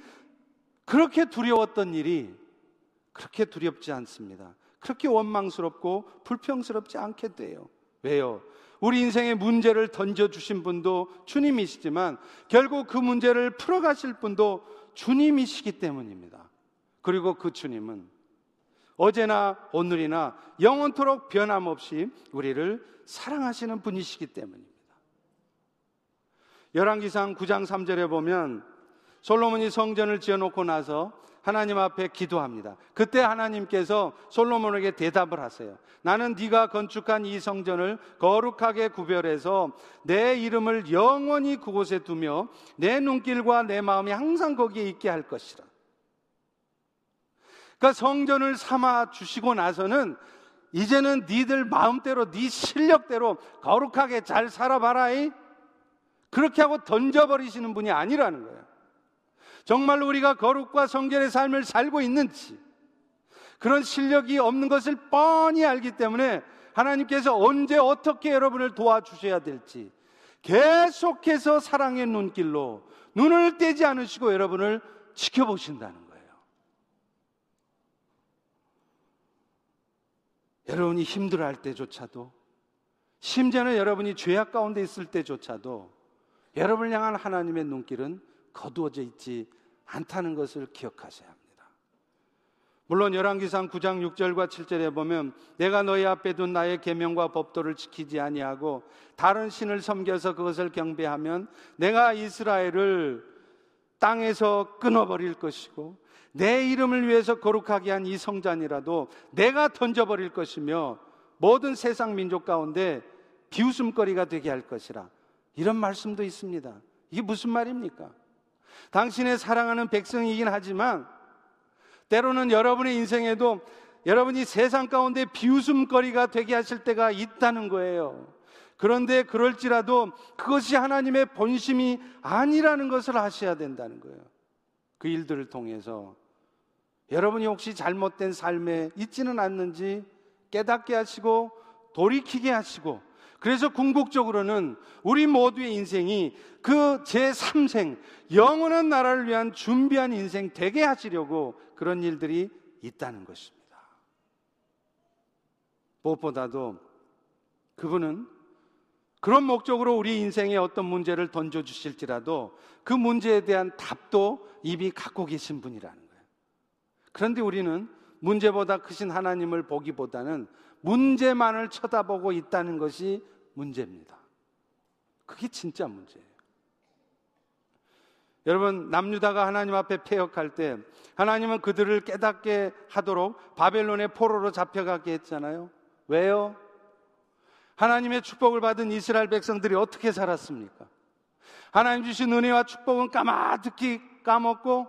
그렇게 두려웠던 일이, 그렇게 두렵지 않습니다. 그렇게 원망스럽고 불평스럽지 않게 돼요. 왜요? 우리 인생의 문제를 던져주신 분도 주님이시지만 결국 그 문제를 풀어가실 분도 주님이시기 때문입니다. 그리고 그 주님은 어제나 오늘이나 영원토록 변함없이 우리를 사랑하시는 분이시기 때문입니다. 열왕기상 9장 3절에 보면 솔로몬이 성전을 지어놓고 나서 하나님 앞에 기도합니다. 그때 하나님께서 솔로몬에게 대답을 하세요. 나는 네가 건축한 이 성전을 거룩하게 구별해서 내 이름을 영원히 그곳에 두며 내 눈길과 내 마음이 항상 거기에 있게 할 것이라. 그러니까 성전을 삼아 주시고 나서는 이제는 니들 마음대로 네 실력대로 거룩하게 잘 살아봐라이. 그렇게 하고 던져버리시는 분이 아니라는 거예요. 정말로 우리가 거룩과 성결의 삶을 살고 있는지 그런 실력이 없는 것을 뻔히 알기 때문에 하나님께서 언제 어떻게 여러분을 도와주셔야 될지 계속해서 사랑의 눈길로 눈을 떼지 않으시고 여러분을 지켜보신다는 거예요. 여러분이 힘들어할 때조차도 심지어는 여러분이 죄악 가운데 있을 때조차도 여러분을 향한 하나님의 눈길은 거두어져 있지 않다는 것을 기억하셔야 합니다. 물론 열왕기상 9장 6절과 7절에 보면 내가 너희 앞에 둔 나의 계명과 법도를 지키지 아니하고 다른 신을 섬겨서 그것을 경배하면 내가 이스라엘을 땅에서 끊어버릴 것이고 내 이름을 위해서 거룩하게 한 이 성전이라도 내가 던져버릴 것이며 모든 세상 민족 가운데 비웃음거리가 되게 할 것이라 이런 말씀도 있습니다. 이게 무슨 말입니까? 당신의 사랑하는 백성이긴 하지만 때로는 여러분의 인생에도 여러분이 세상 가운데 비웃음거리가 되게 하실 때가 있다는 거예요. 그런데 그럴지라도 그것이 하나님의 본심이 아니라는 것을 아셔야 된다는 거예요. 그 일들을 통해서 여러분이 혹시 잘못된 삶에 있지는 않는지 깨닫게 하시고 돌이키게 하시고 그래서 궁극적으로는 우리 모두의 인생이 그 제3생, 영원한 나라를 위한 준비한 인생 되게 하시려고 그런 일들이 있다는 것입니다. 무엇보다도 그분은 그런 목적으로 우리 인생에 어떤 문제를 던져주실지라도 그 문제에 대한 답도 이미 갖고 계신 분이라는 거예요. 그런데 우리는 문제보다 크신 하나님을 보기보다는 문제만을 쳐다보고 있다는 것이 문제입니다. 그게 진짜 문제예요. 여러분, 남유다가 하나님 앞에 폐역할 때 하나님은 그들을 깨닫게 하도록 바벨론의 포로로 잡혀가게 했잖아요. 왜요? 하나님의 축복을 받은 이스라엘 백성들이 어떻게 살았습니까? 하나님 주신 은혜와 축복은 까마득히 까먹고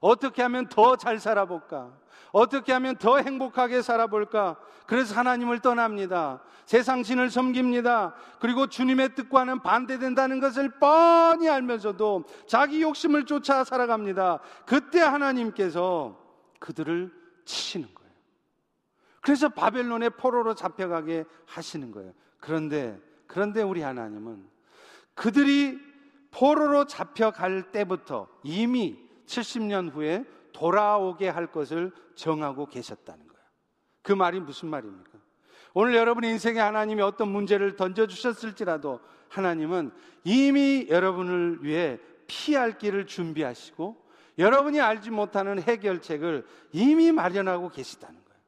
어떻게 하면 더 잘 살아볼까? 어떻게 하면 더 행복하게 살아볼까? 그래서 하나님을 떠납니다. 세상 신을 섬깁니다. 그리고 주님의 뜻과는 반대된다는 것을 뻔히 알면서도 자기 욕심을 쫓아 살아갑니다. 그때 하나님께서 그들을 치시는 거예요. 그래서 바벨론의 포로로 잡혀가게 하시는 거예요. 그런데, 그런데 우리 하나님은 그들이 포로로 잡혀갈 때부터 이미 70년 후에 돌아오게 할 것을 정하고 계셨다는 거예요. 그 말이 무슨 말입니까? 오늘 여러분의 인생에 하나님이 어떤 문제를 던져주셨을지라도 하나님은 이미 여러분을 위해 피할 길을 준비하시고 여러분이 알지 못하는 해결책을 이미 마련하고 계시다는 거예요.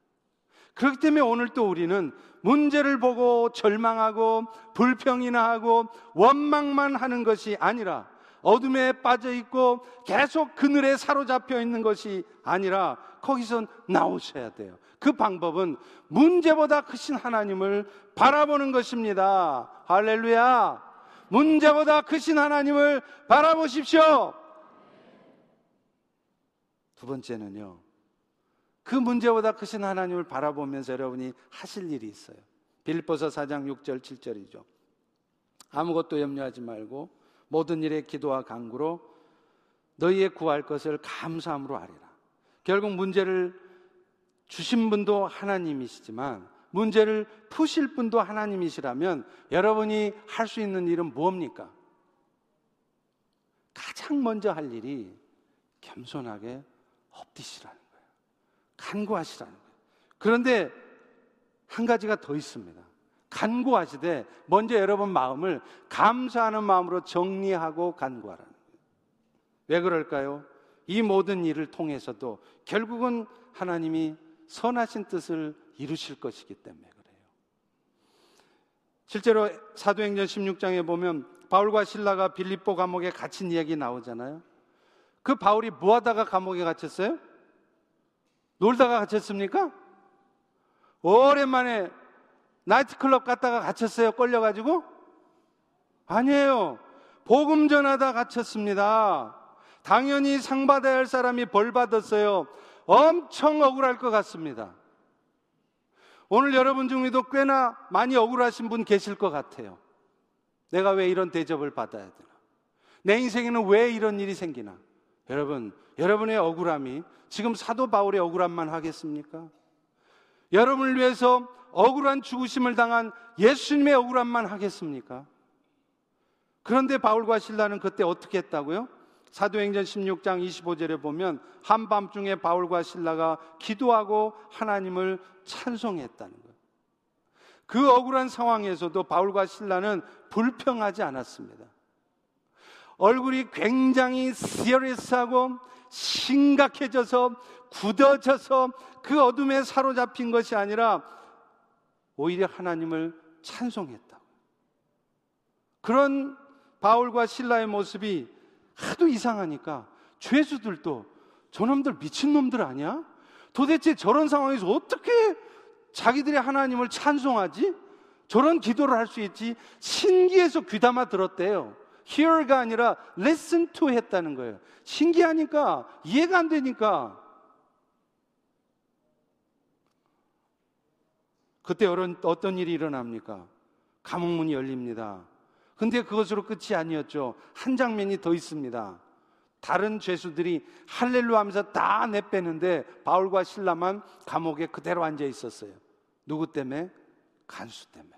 그렇기 때문에 오늘 또 우리는 문제를 보고 절망하고 불평이나 하고 원망만 하는 것이 아니라 어둠에 빠져 있고 계속 그늘에 사로잡혀 있는 것이 아니라 거기서 나오셔야 돼요. 그 방법은 문제보다 크신 하나님을 바라보는 것입니다. 할렐루야. 문제보다 크신 하나님을 바라보십시오. 두 번째는요. 그 문제보다 크신 하나님을 바라보면서 여러분이 하실 일이 있어요. 빌보서 4장 6절 7절이죠. 아무것도 염려하지 말고 모든 일에 기도와 간구로 너희의 구할 것을 감사함으로 아뢰라. 결국 문제를 주신 분도 하나님이시지만 문제를 푸실 분도 하나님이시라면 여러분이 할 수 있는 일은 뭡니까? 가장 먼저 할 일이 겸손하게 엎디시라는 거예요. 간구하시라는 거예요. 그런데 한 가지가 더 있습니다. 간구하시되 먼저 여러분 마음을 감사하는 마음으로 정리하고 간구하라는 거예요. 왜 그럴까요? 이 모든 일을 통해서도 결국은 하나님이 선하신 뜻을 이루실 것이기 때문에 그래요. 실제로 사도행전 16장에 보면 바울과 신라가 빌립보 감옥에 갇힌 이야기 나오잖아요. 그 바울이 뭐 하다가 감옥에 갇혔어요? 놀다가 갇혔습니까? 오랜만에 나이트클럽 갔다가 갇혔어요. 끌려가지고? 아니에요. 복음 전하다 갇혔습니다. 당연히 상 받아야 할 사람이 벌 받았어요. 엄청 억울할 것 같습니다. 오늘 여러분 중에도 꽤나 많이 억울하신 분 계실 것 같아요. 내가 왜 이런 대접을 받아야 되나? 내 인생에는 왜 이런 일이 생기나? 여러분, 여러분의 억울함이 지금 사도 바울의 억울함만 하겠습니까? 여러분을 위해서 억울한 죽으심을 당한 예수님의 억울함만 하겠습니까? 그런데 바울과 신라는 그때 어떻게 했다고요? 사도행전 16장 25절에 보면 한밤중에 바울과 신라가 기도하고 하나님을 찬송했다는 거예요. 그 억울한 상황에서도 바울과 신라는 불평하지 않았습니다. 얼굴이 굉장히 시리어스하고 심각해져서 굳어져서 그 어둠에 사로잡힌 것이 아니라 오히려 하나님을 찬송했다. 그런 바울과 신라의 모습이 하도 이상하니까 죄수들도 저놈들 미친놈들 아니야? 도대체 저런 상황에서 어떻게 자기들의 하나님을 찬송하지? 저런 기도를 할 수 있지? 신기해서 귀담아 들었대요. hear가 아니라 listen to 했다는 거예요. 신기하니까 이해가 안 되니까 그때 어떤 일이 일어납니까? 감옥문이 열립니다. 근데 그것으로 끝이 아니었죠. 한 장면이 더 있습니다. 다른 죄수들이 할렐루 하면서 다 내빼는데 바울과 신라만 감옥에 그대로 앉아 있었어요. 누구 때문에? 간수 때문에.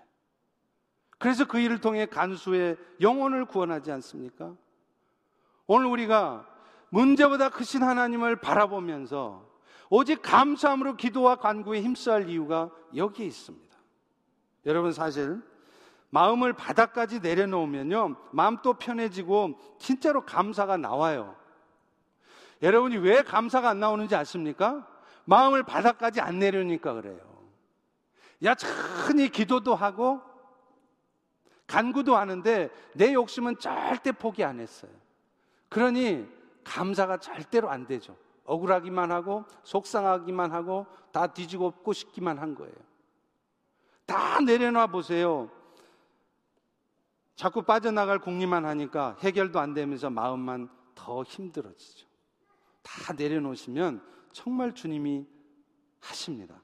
그래서 그 일을 통해 간수의 영혼을 구원하지 않습니까? 오늘 우리가 문제보다 크신 하나님을 바라보면서 오직 감사함으로 기도와 간구에 힘써야 할 이유가 여기에 있습니다. 여러분 사실 마음을 바닥까지 내려놓으면요. 마음 또 편해지고 진짜로 감사가 나와요. 여러분이 왜 감사가 안 나오는지 아십니까? 마음을 바닥까지 안 내려니까 그래요. 야천히 기도도 하고 간구도 하는데 내 욕심은 절대 포기 안 했어요. 그러니 감사가 절대로 안 되죠. 억울하기만 하고 속상하기만 하고 다 뒤지고 엎고 싶기만 한 거예요. 다 내려놔 보세요. 자꾸 빠져나갈 궁리만 하니까 해결도 안 되면서 마음만 더 힘들어지죠. 다 내려놓으시면 정말 주님이 하십니다.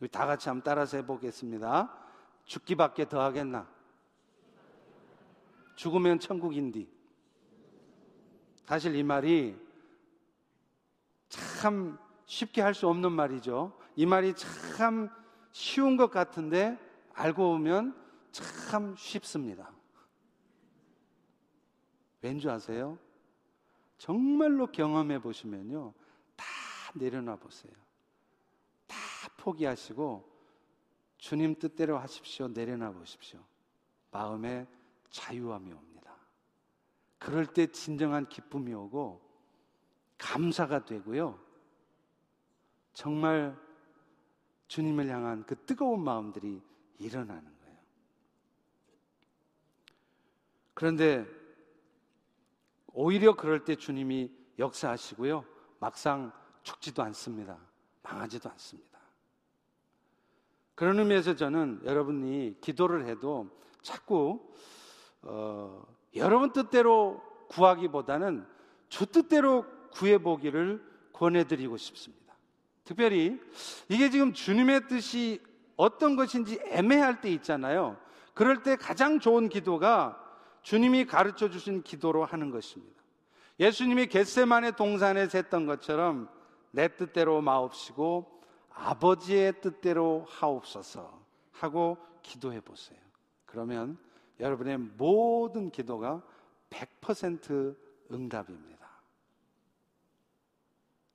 우리 다 같이 한번 따라서 해보겠습니다. 죽기밖에 더 하겠나? 죽으면 천국인디. 사실 이 말이 참 쉽게 할 수 없는 말이죠. 이 말이 참 쉬운 것 같은데 알고 보면 참 쉽습니다. 왠지 아세요? 정말로 경험해 보시면요. 다 내려놔 보세요. 다 포기하시고 주님 뜻대로 하십시오. 내려놔 보십시오. 마음에 자유함이 옵니다. 그럴 때 진정한 기쁨이 오고 감사가 되고요. 정말 주님을 향한 그 뜨거운 마음들이 일어나는 거예요. 그런데 오히려 그럴 때 주님이 역사하시고요. 막상 죽지도 않습니다. 망하지도 않습니다. 그런 의미에서 저는 여러분이 기도를 해도 자꾸 어, 여러분 뜻대로 구하기보다는 주 뜻대로 구해보기를 권해드리고 싶습니다. 특별히 이게 지금 주님의 뜻이 어떤 것인지 애매할 때 있잖아요. 그럴 때 가장 좋은 기도가 주님이 가르쳐 주신 기도로 하는 것입니다. 예수님이 겟세만의 동산에서 했던 것처럼 내 뜻대로 마옵시고 아버지의 뜻대로 하옵소서 하고 기도해 보세요. 그러면 여러분의 모든 기도가 100% 응답입니다.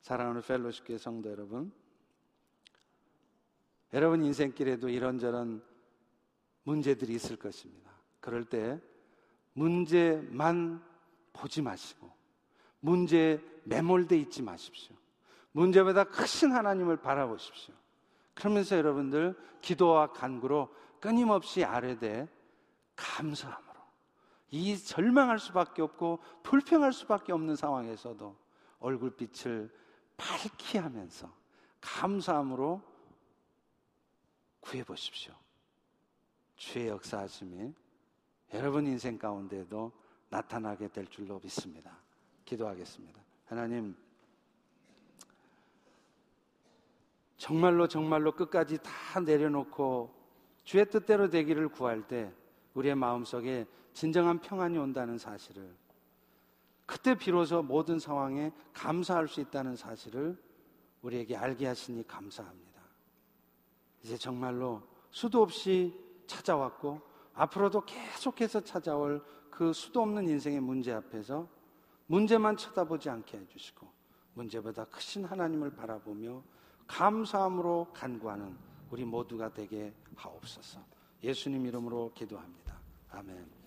사랑하는 펠로시교회 성도 여러분, 여러분 인생길에도 이런저런 문제들이 있을 것입니다. 그럴 때 문제만 보지 마시고 문제에 매몰돼 있지 마십시오. 문제보다 크신 하나님을 바라보십시오. 그러면서 여러분들 기도와 간구로 끊임없이 아뢰되 감사함으로 이 절망할 수밖에 없고 불평할 수밖에 없는 상황에서도 얼굴빛을 밝히 하면서 감사함으로 구해 보십시오. 주의 역사하심이 여러분 인생 가운데도 나타나게 될 줄로 믿습니다. 기도하겠습니다. 하나님, 정말로 정말로 끝까지 다 내려놓고 주의 뜻대로 되기를 구할 때 우리의 마음속에 진정한 평안이 온다는 사실을 그때 비로소 모든 상황에 감사할 수 있다는 사실을 우리에게 알게 하시니 감사합니다. 이제 정말로 수도 없이 찾아왔고 앞으로도 계속해서 찾아올 그 수도 없는 인생의 문제 앞에서 문제만 쳐다보지 않게 해주시고 문제보다 크신 하나님을 바라보며 감사함으로 간구하는 우리 모두가 되게 하옵소서. 예수님 이름으로 기도합니다. 아멘.